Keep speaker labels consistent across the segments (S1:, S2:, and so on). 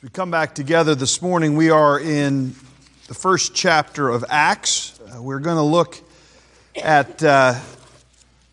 S1: As we come back together this morning, we are in the first chapter of Acts. Uh, we're going to look at uh,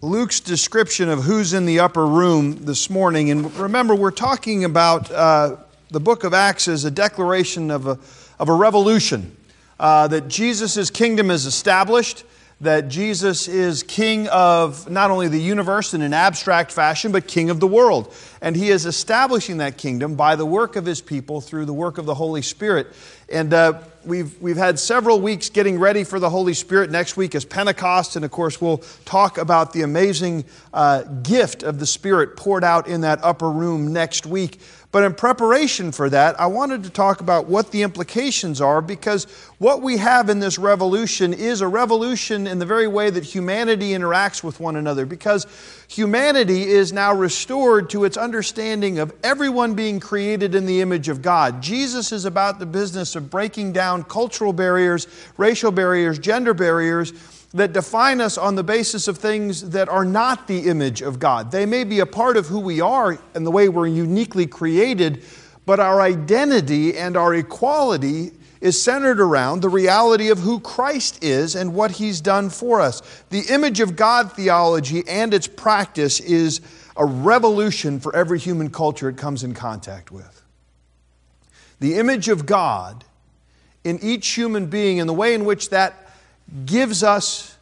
S1: Luke's description of who's in the upper room this morning. And remember, we're talking about uh, the book of Acts as a declaration of a, of a revolution, uh, that Jesus' kingdom is established that Jesus is king of not only the universe in an abstract fashion, but king of the world. And he is establishing that kingdom by the work of his people through the work of the Holy Spirit. And uh, we've, we've had several weeks getting ready for the Holy Spirit. Next week is Pentecost. And of course, we'll talk about the amazing uh, gift of the Spirit poured out in that upper room next week. But in preparation for that, I wanted to talk about what the implications are because what we have in this revolution is a revolution in the very way that humanity interacts with one another because humanity is now restored to its understanding of everyone being created in the image of God. Jesus is about the business of breaking down cultural barriers, racial barriers, gender barriers that define us on the basis of things that are not the image of God. They may be a part of who we are and the way we're uniquely created, but our identity and our equality is centered around the reality of who Christ is and what he's done for us. The image of God theology and its practice is a revolution for every human culture it comes in contact with. The image of God in each human being and the way in which that gives us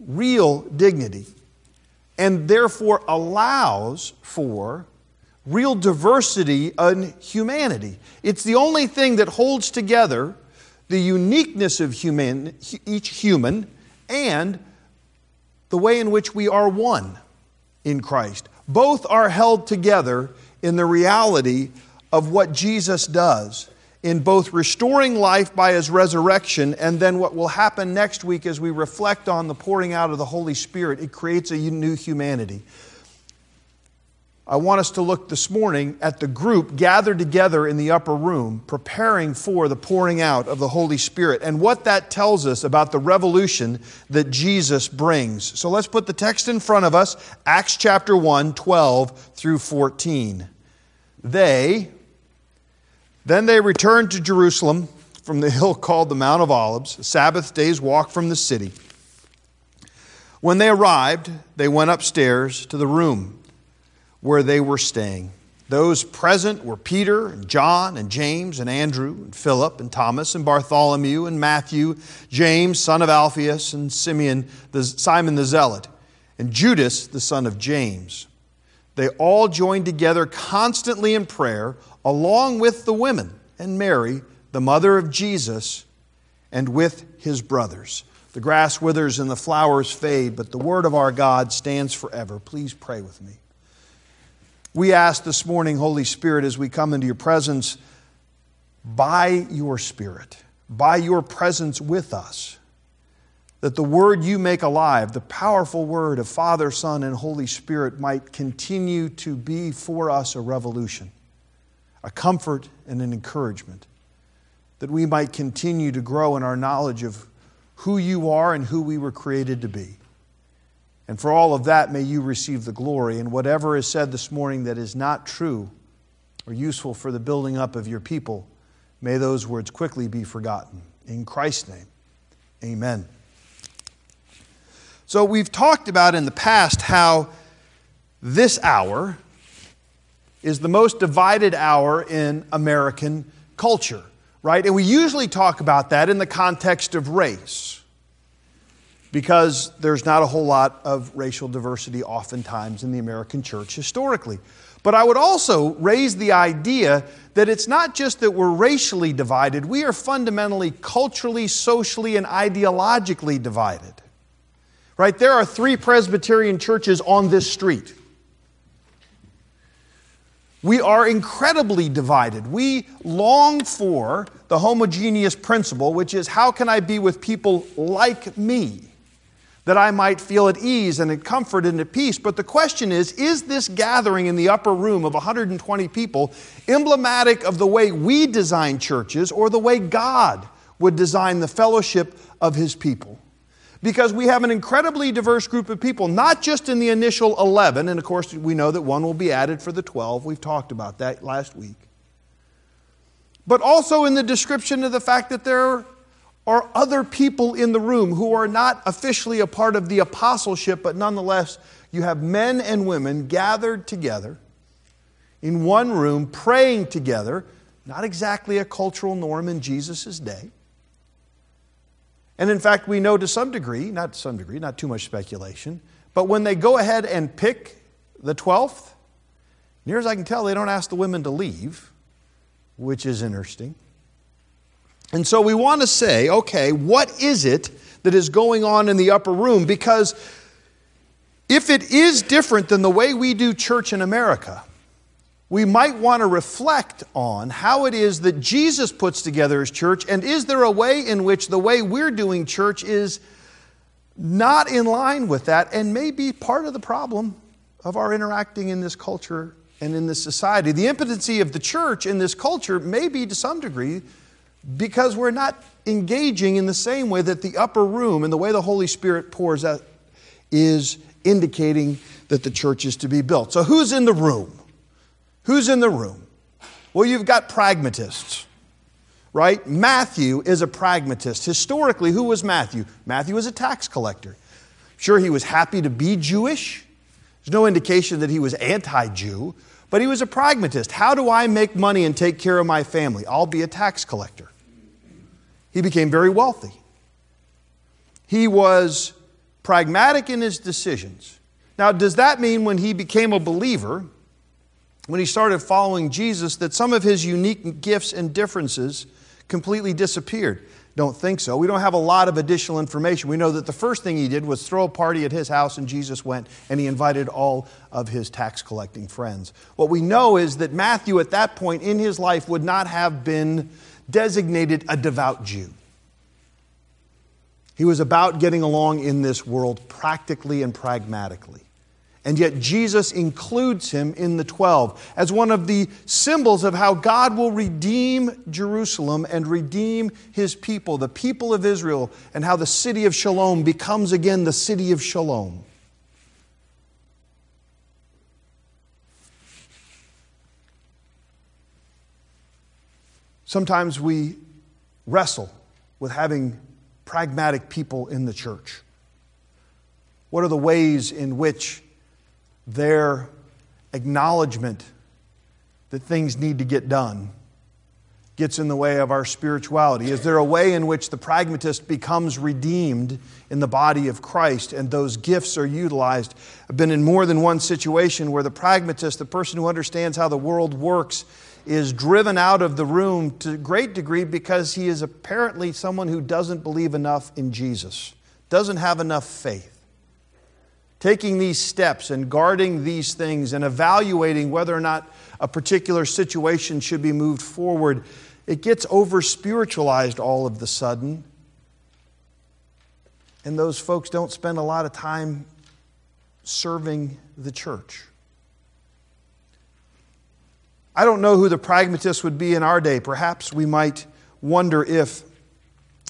S1: real dignity and therefore allows for real diversity in humanity. It's the only thing that holds together the uniqueness of human, each human and the way in which we are one in Christ. Both are held together in the reality of what Jesus does in both restoring life by his resurrection and then what will happen next week as we reflect on the pouring out of the Holy Spirit. It creates a new humanity. I want us to look this morning at the group gathered together in the upper room, preparing for the pouring out of the Holy Spirit, and what that tells us about the revolution that Jesus brings. So let's put the text in front of us Acts chapter 1, 12 through 14. They, then they returned to Jerusalem from the hill called the Mount of Olives, a Sabbath day's walk from the city. When they arrived, they went upstairs to the room where they were staying. Those present were Peter and John and James and Andrew and Philip and Thomas and Bartholomew and Matthew, James, son of Alphaeus, and Simeon, the, Simon the Zealot, and Judas, the son of James. They all joined together constantly in prayer along with the women and Mary, the mother of Jesus, and with his brothers. The grass withers and the flowers fade, but the word of our God stands forever. Please pray with me. We ask this morning, Holy Spirit, as we come into your presence, by your Spirit, by your presence with us, that the word you make alive, the powerful word of Father, Son, and Holy Spirit, might continue to be for us a revolution a comfort and an encouragement, that we might continue to grow in our knowledge of who you are and who we were created to be. And for all of that, may you receive the glory. And whatever is said this morning that is not true or useful for the building up of your people, may those words quickly be forgotten. In Christ's name, amen. So, we've talked about in the past how this hour, is the most divided hour in American culture, right? And we usually talk about that in the context of race because there's not a whole lot of racial diversity oftentimes in the American church historically. But I would also raise the idea that it's not just that we're racially divided, we are fundamentally culturally, socially, and ideologically divided. Right? There are three Presbyterian churches on this street. We are incredibly divided. We long for the homogeneous principle, which is how can I be with people like me? That I might feel at ease and at comfort and at peace. But the question is is this gathering in the upper room of 120 people emblematic of the way we design churches or the way God would design the fellowship of his people? Because we have an incredibly diverse group of people, not just in the initial 11, and of course we know that one will be added for the 12. We've talked about that last week. but also in the description of the fact that there are other people in the room who are not officially a part of the apostleship, but nonetheless, you have men and women gathered together in one room praying together, not exactly a cultural norm in Jesus' day. And in fact, we know to some degree, not to some degree, not too much speculation, but when they go ahead and pick the 12th, near as I can tell, they don't ask the women to leave, which is interesting. And so we want to say, okay, what is it that is going on in the upper room? Because if it is different than the way we do church in America, we might want to reflect on how it is that Jesus puts together his church, and is there a way in which the way we're doing church is not in line with that and may be part of the problem of our interacting in this culture and in this society? The impotency of the church in this culture may be to some degree because we're not engaging in the same way that the upper room and the way the Holy Spirit pours out is indicating that the church is to be built. So, who's in the room? Who's in the room? Well, you've got pragmatists, right? Matthew is a pragmatist. Historically, who was Matthew? Matthew was a tax collector. Sure, he was happy to be Jewish. There's no indication that he was anti Jew, but he was a pragmatist. How do I make money and take care of my family? I'll be a tax collector. He became very wealthy. He was pragmatic in his decisions. Now, does that mean when he became a believer, when he started following Jesus, that some of his unique gifts and differences completely disappeared? Don't think so. We don't have a lot of additional information. We know that the first thing he did was throw a party at his house, and Jesus went and he invited all of his tax collecting friends. What we know is that Matthew, at that point in his life, would not have been designated a devout Jew. He was about getting along in this world practically and pragmatically. And yet, Jesus includes him in the 12 as one of the symbols of how God will redeem Jerusalem and redeem his people, the people of Israel, and how the city of Shalom becomes again the city of Shalom. Sometimes we wrestle with having pragmatic people in the church. What are the ways in which their acknowledgement that things need to get done gets in the way of our spirituality? Is there a way in which the pragmatist becomes redeemed in the body of Christ and those gifts are utilized? I've been in more than one situation where the pragmatist, the person who understands how the world works, is driven out of the room to a great degree because he is apparently someone who doesn't believe enough in Jesus, doesn't have enough faith taking these steps and guarding these things and evaluating whether or not a particular situation should be moved forward, it gets over spiritualized all of the sudden. And those folks don't spend a lot of time serving the church. I don't know who the pragmatist would be in our day. Perhaps we might wonder if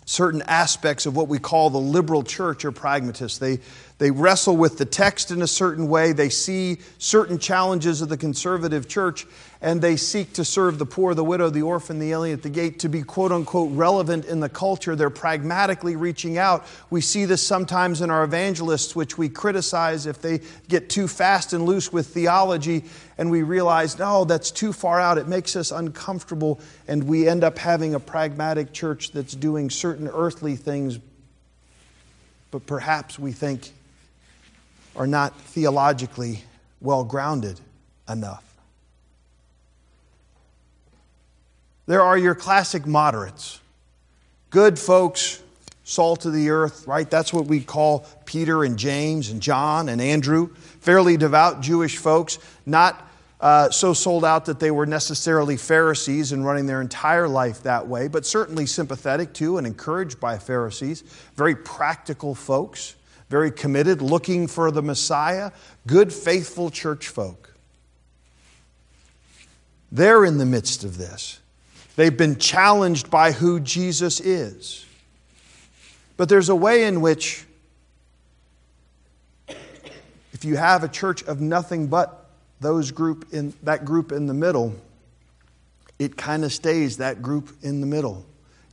S1: certain aspects of what we call the liberal church are pragmatists. They, they wrestle with the text in a certain way. They see certain challenges of the conservative church and they seek to serve the poor, the widow, the orphan, the alien at the gate to be quote unquote relevant in the culture. They're pragmatically reaching out. We see this sometimes in our evangelists, which we criticize if they get too fast and loose with theology and we realize, no, that's too far out. It makes us uncomfortable and we end up having a pragmatic church that's doing certain earthly things, but perhaps we think are not theologically well grounded enough. There are your classic moderates, good folks, salt of the earth, right? That's what we call Peter and James and John and Andrew, fairly devout Jewish folks, not uh, so sold out that they were necessarily Pharisees and running their entire life that way, but certainly sympathetic to and encouraged by Pharisees. Very practical folks, very committed, looking for the Messiah, good, faithful church folk. They're in the midst of this. They've been challenged by who Jesus is. But there's a way in which, if you have a church of nothing but those group in that group in the middle, it kind of stays that group in the middle.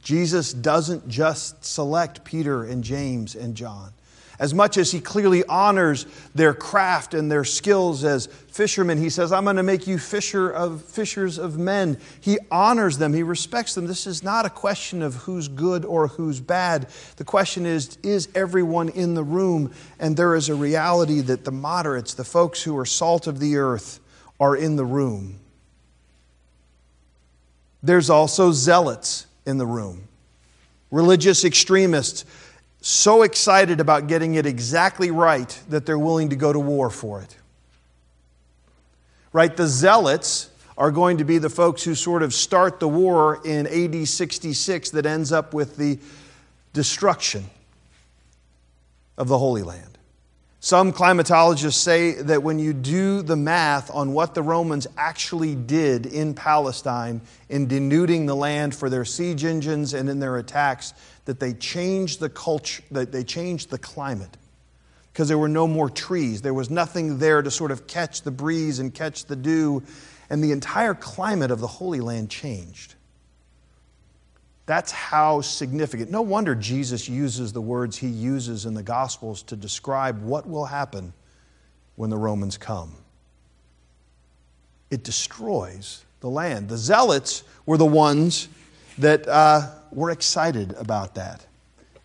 S1: Jesus doesn't just select Peter and James and John. As much as he clearly honors their craft and their skills as fishermen, he says, I'm going to make you fisher of, fishers of men. He honors them, he respects them. This is not a question of who's good or who's bad. The question is, is everyone in the room? And there is a reality that the moderates, the folks who are salt of the earth, are in the room. There's also zealots in the room, religious extremists so excited about getting it exactly right that they're willing to go to war for it. Right? The zealots are going to be the folks who sort of start the war in AD 66 that ends up with the destruction of the Holy Land. Some climatologists say that when you do the math on what the Romans actually did in Palestine in denuding the land for their siege engines and in their attacks, that they changed the culture, that they changed the climate. Because there were no more trees. There was nothing there to sort of catch the breeze and catch the dew. And the entire climate of the Holy Land changed. That's how significant. No wonder Jesus uses the words he uses in the Gospels to describe what will happen when the Romans come. It destroys the land. The Zealots were the ones that uh, were excited about that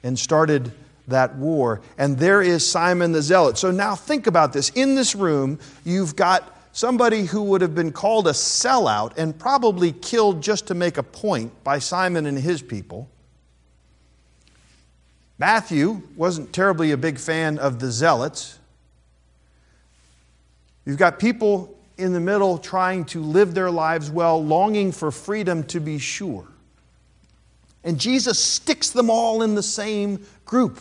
S1: and started that war. And there is Simon the Zealot. So now think about this. In this room, you've got somebody who would have been called a sellout and probably killed just to make a point by Simon and his people. Matthew wasn't terribly a big fan of the zealots. You've got people in the middle trying to live their lives well, longing for freedom to be sure. And Jesus sticks them all in the same group.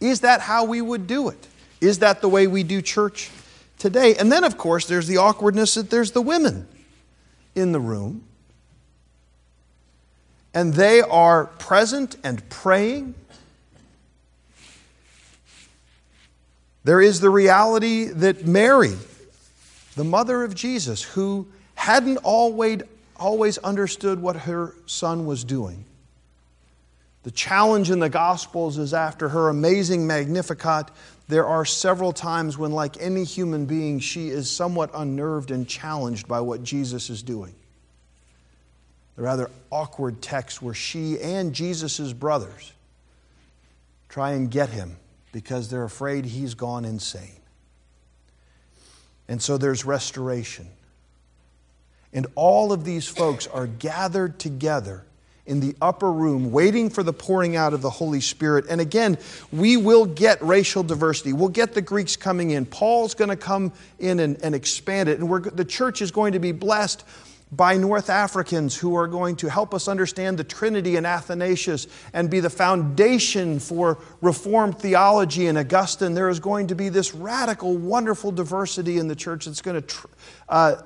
S1: Is that how we would do it? Is that the way we do church? Today. And then, of course, there's the awkwardness that there's the women in the room. And they are present and praying. There is the reality that Mary, the mother of Jesus, who hadn't always, always understood what her son was doing. The challenge in the Gospels is after her amazing Magnificat, there are several times when, like any human being, she is somewhat unnerved and challenged by what Jesus is doing. The rather awkward text where she and Jesus' brothers try and get him because they're afraid he's gone insane. And so there's restoration. And all of these folks are gathered together in the upper room waiting for the pouring out of the Holy Spirit. And again, we will get racial diversity. We'll get the Greeks coming in. Paul's going to come in and, and expand it. And the church is going to be blessed by North Africans who are going to help us understand the Trinity and Athanasius and be the foundation for Reformed theology in Augustine. There is going to be this radical, wonderful diversity in the church that's going to tr- uh,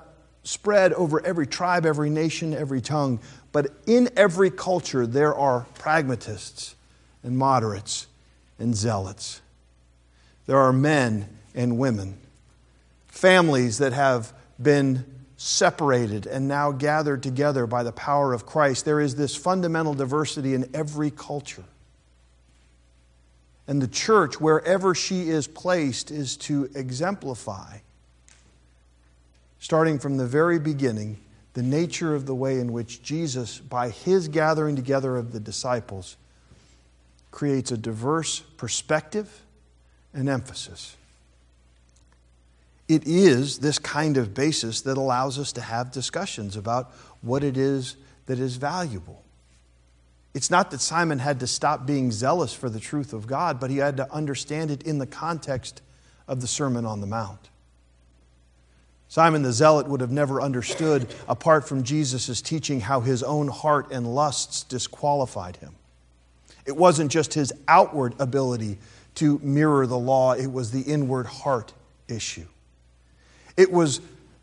S1: spread over every tribe, every nation, every tongue. But in every culture, there are pragmatists and moderates and zealots. There are men and women, families that have been separated and now gathered together by the power of Christ. There is this fundamental diversity in every culture. And the church, wherever she is placed, is to exemplify, starting from the very beginning, the nature of the way in which Jesus, by his gathering together of the disciples, creates a diverse perspective and emphasis. It is this kind of basis that allows us to have discussions about what it is that is valuable. It's not that Simon had to stop being zealous for the truth of God, but he had to understand it in the context of the Sermon on the Mount. Simon the Zealot would have never understood, apart from Jesus' teaching, how his own heart and lusts disqualified him. It wasn't just his outward ability to mirror the law, it was the inward heart issue. It was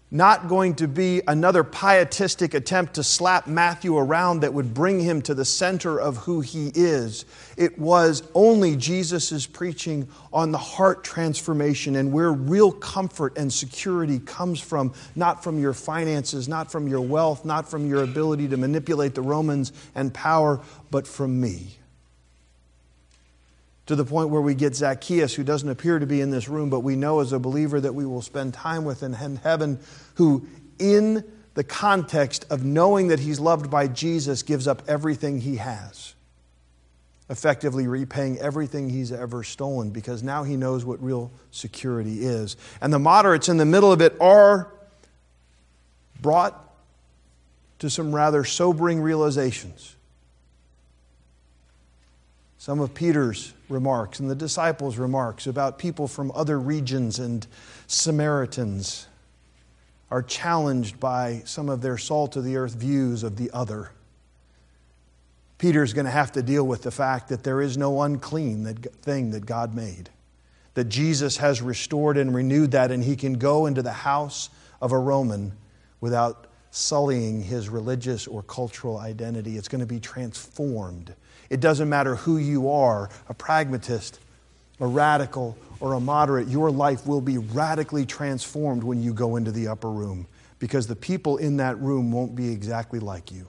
S1: not going to be another pietistic attempt to slap Matthew around that would bring him to the center of who he is. It was only Jesus' preaching on the heart transformation and where real comfort and security comes from, not from your finances, not from your wealth, not from your ability to manipulate the Romans and power, but from me to the point where we get Zacchaeus, who doesn't appear to be in this room, but we know as a believer that we will spend time with in heaven, who, in the context of knowing that he's loved by Jesus, gives up everything he has, effectively repaying everything he's ever stolen because now he knows what real security is. And the moderates in the middle of it are brought to some rather sobering realizations. Some of Peter's remarks and the disciples' remarks about people from other regions and Samaritans are challenged by some of their salt of the earth views of the other. Peter's going to have to deal with the fact that there is no unclean thing that God made, that Jesus has restored and renewed that, and he can go into the house of a Roman without sullying his religious or cultural identity. It's going to be transformed it doesn't matter who you are a pragmatist, a radical, or a moderate, your life will be radically transformed when you go into the upper room because the people in that room won't be exactly like you.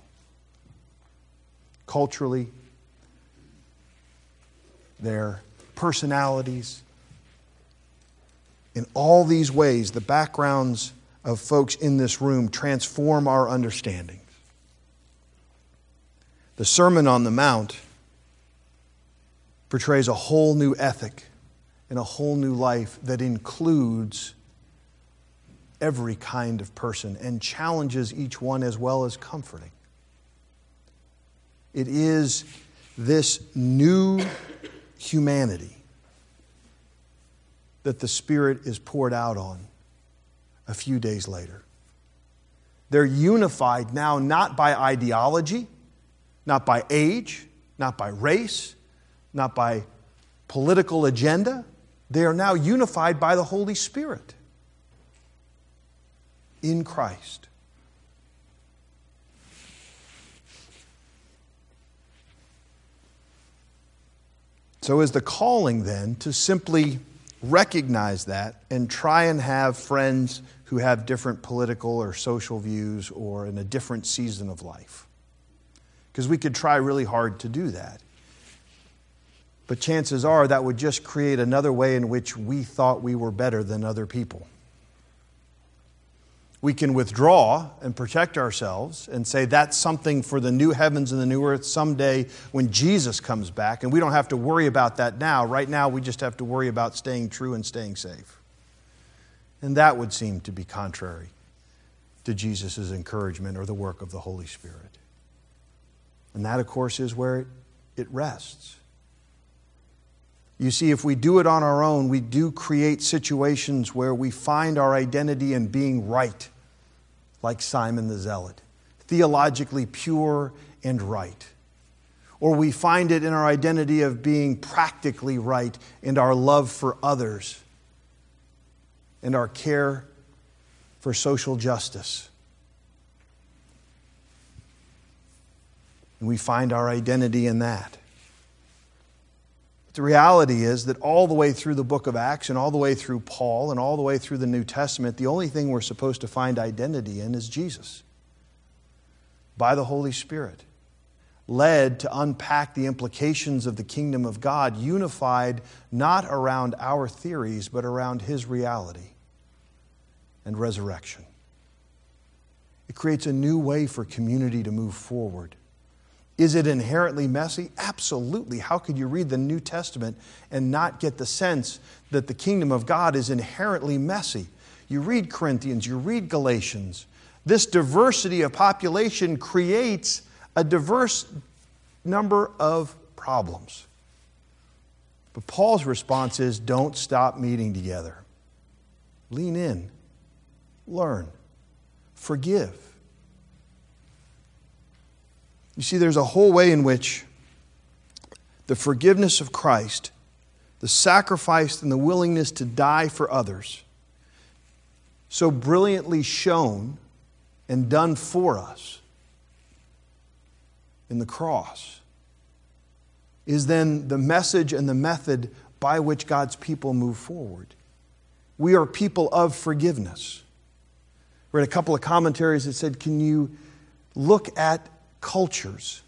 S1: Culturally, their personalities, in all these ways, the backgrounds of folks in this room transform our understandings. The Sermon on the Mount portrays a whole new ethic and a whole new life that includes every kind of person and challenges each one as well as comforting. It is this new humanity that the Spirit is poured out on a few days later. They're unified now not by ideology, not by age, not by race, not by political agenda. They are now unified by the Holy Spirit in Christ. So, is the calling then to simply recognize that and try and have friends who have different political or social views or in a different season of life? Because we could try really hard to do that. But chances are that would just create another way in which we thought we were better than other people. We can withdraw and protect ourselves and say that's something for the new heavens and the new earth someday when Jesus comes back. And we don't have to worry about that now. Right now, we just have to worry about staying true and staying safe. And that would seem to be contrary to Jesus' encouragement or the work of the Holy Spirit. And that, of course, is where it rests. You see, if we do it on our own, we do create situations where we find our identity in being right, like Simon the Zealot, theologically pure and right. Or we find it in our identity of being practically right and our love for others and our care for social justice. And we find our identity in that. The reality is that all the way through the book of Acts and all the way through Paul and all the way through the New Testament, the only thing we're supposed to find identity in is Jesus by the Holy Spirit, led to unpack the implications of the kingdom of God, unified not around our theories, but around His reality and resurrection. It creates a new way for community to move forward. Is it inherently messy? Absolutely. How could you read the New Testament and not get the sense that the kingdom of God is inherently messy? You read Corinthians, you read Galatians. This diversity of population creates a diverse number of problems. But Paul's response is don't stop meeting together. Lean in, learn, forgive. You see, there's a whole way in which the forgiveness of Christ, the sacrifice and the willingness to die for others, so brilliantly shown and done for us in the cross is then the message and the method by which God's people move forward. We are people of forgiveness. Read a couple of commentaries that said, Can you look at cultures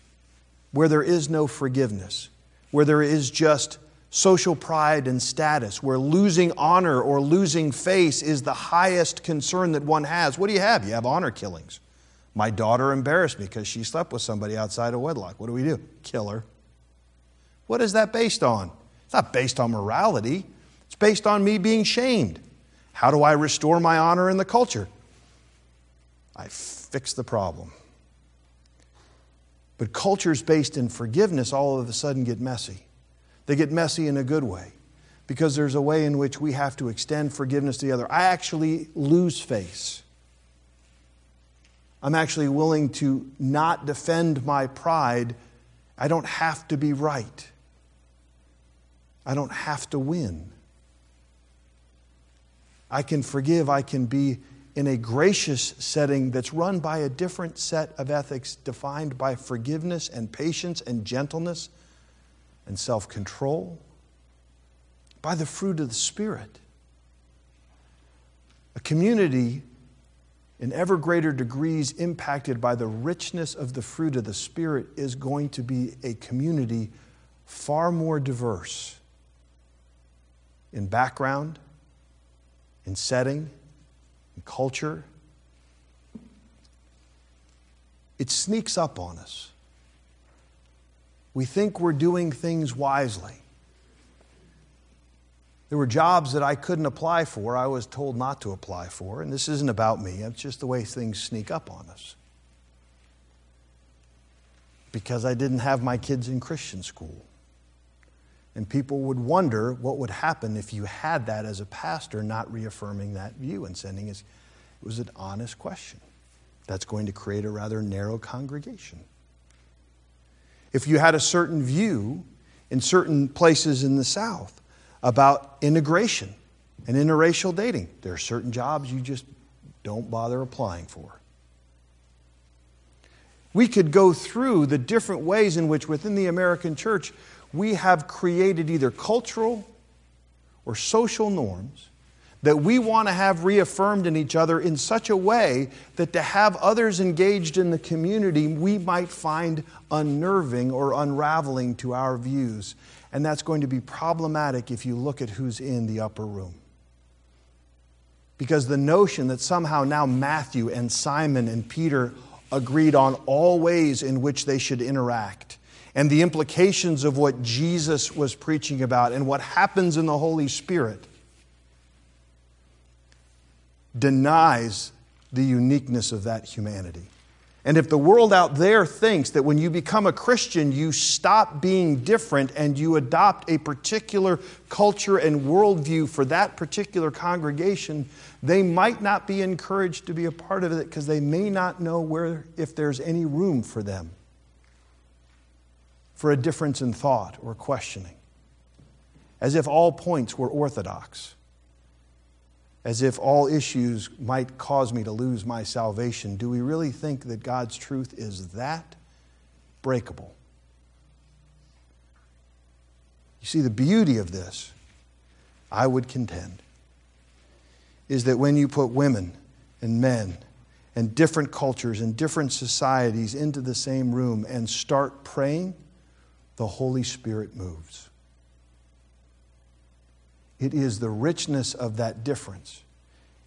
S1: where there is no forgiveness, where there is just social pride and status, where losing honor or losing face is the highest concern that one has? What do you have? You have honor killings. My daughter embarrassed me because she slept with somebody outside of wedlock. What do we do? Kill her. What is that based on? It's not based on morality, it's based on me being shamed. How do I restore my honor in the culture? I fix the problem. But cultures based in forgiveness all of a sudden get messy. They get messy in a good way because there's a way in which we have to extend forgiveness to the other. I actually lose face. I'm actually willing to not defend my pride. I don't have to be right. I don't have to win. I can forgive, I can be in a gracious setting that's run by a different set of ethics defined by forgiveness and patience and gentleness and self control, by the fruit of the Spirit. A community in ever greater degrees impacted by the richness of the fruit of the Spirit is going to be a community far more diverse in background, in setting, in culture. It sneaks up on us. We think we're doing things wisely. There were jobs that I couldn't apply for, I was told not to apply for, and this isn't about me, it's just the way things sneak up on us. Because I didn't have my kids in Christian school. And people would wonder what would happen if you had that as a pastor, not reaffirming that view and sending it. It was an honest question. That's going to create a rather narrow congregation. If you had a certain view in certain places in the South about integration and interracial dating, there are certain jobs you just don't bother applying for. We could go through the different ways in which within the American church we have created either cultural or social norms that we want to have reaffirmed in each other in such a way that to have others engaged in the community we might find unnerving or unraveling to our views. And that's going to be problematic if you look at who's in the upper room. Because the notion that somehow now Matthew and Simon and Peter agreed on all ways in which they should interact and the implications of what Jesus was preaching about and what happens in the Holy Spirit denies the uniqueness of that humanity. And if the world out there thinks that when you become a Christian, you stop being different and you adopt a particular culture and worldview for that particular congregation, they might not be encouraged to be a part of it because they may not know where, if there's any room for them for a difference in thought or questioning, as if all points were orthodox, as if all issues might cause me to lose my salvation. Do we really think that God's truth is that breakable? You see, the beauty of this, I would contend, is that when you put women and men and different cultures and different societies into the same room and start praying, the Holy Spirit moves. It is the richness of that difference.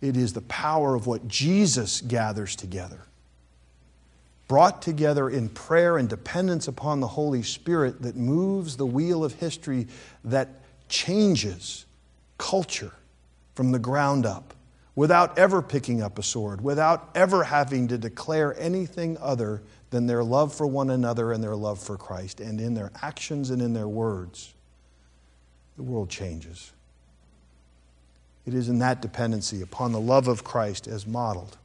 S1: It is the power of what Jesus gathers together. Brought together in prayer and dependence upon the Holy Spirit that moves the wheel of history that changes culture from the ground up without ever picking up a sword, without ever having to declare anything other than their love for one another and their love for Christ. And in their actions and in their words, the world changes. It is in that dependency upon the love of Christ as modeled,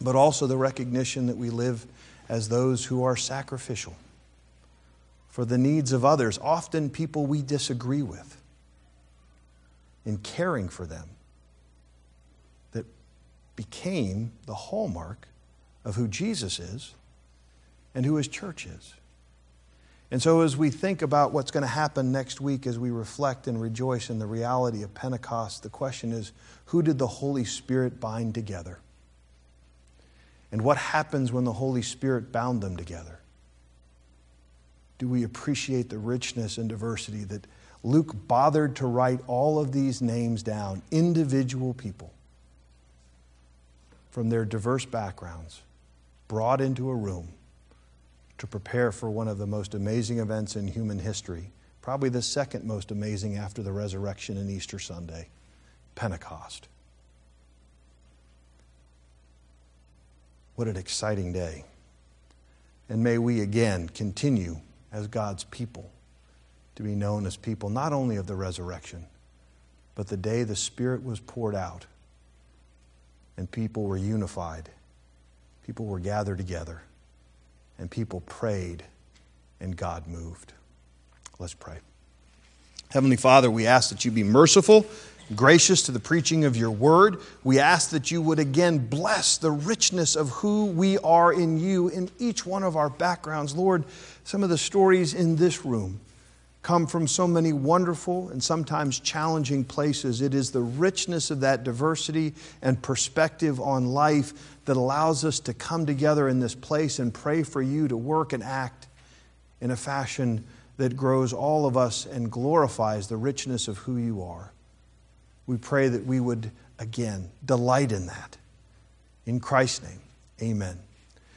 S1: but also the recognition that we live as those who are sacrificial for the needs of others, often people we disagree with, in caring for them. That became the hallmark of who Jesus is and who his church is. And so, as we think about what's going to happen next week as we reflect and rejoice in the reality of Pentecost, the question is who did the Holy Spirit bind together? And what happens when the Holy Spirit bound them together? Do we appreciate the richness and diversity that Luke bothered to write all of these names down, individual people from their diverse backgrounds, brought into a room to prepare for one of the most amazing events in human history, probably the second most amazing after the resurrection and Easter Sunday, Pentecost. What an exciting day. And may we again continue as God's people to be known as people not only of the resurrection, but the day the Spirit was poured out and people were unified, people were gathered together, and people prayed and God moved. Let's pray. Heavenly Father, we ask that you be merciful gracious to the preaching of your word. We ask that you would again bless the richness of who we are in you in each one of our backgrounds. Lord, some of the stories in this room come from so many wonderful and sometimes challenging places. It is the richness of that diversity and perspective on life that allows us to come together in this place and pray for you to work and act in a fashion that grows all of us and glorifies the richness of who you are. We pray that we would, again, delight in that. In Christ's name, amen.